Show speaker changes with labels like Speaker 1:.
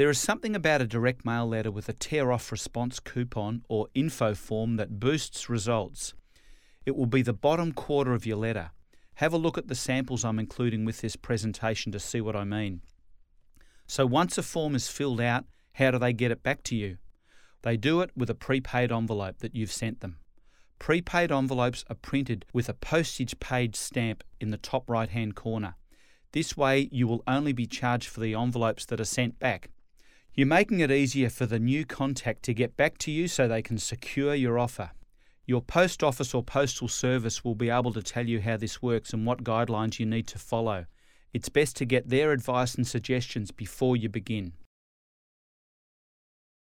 Speaker 1: There is something about a direct mail letter with a tear off response coupon or info form that boosts results. It will be the bottom quarter of your letter. Have a look at the samples I'm including with this presentation to see what I mean. So, once a form is filled out, how do they get it back to you? They do it with a prepaid envelope that you've sent them. Prepaid envelopes are printed with a postage paid stamp in the top right hand corner. This way, you will only be charged for the envelopes that are sent back. You're making it easier for the new contact to get back to you so they can secure your offer. Your post office or postal service will be able to tell you how this works and what guidelines you need to follow. It's best to get their advice and suggestions before you begin.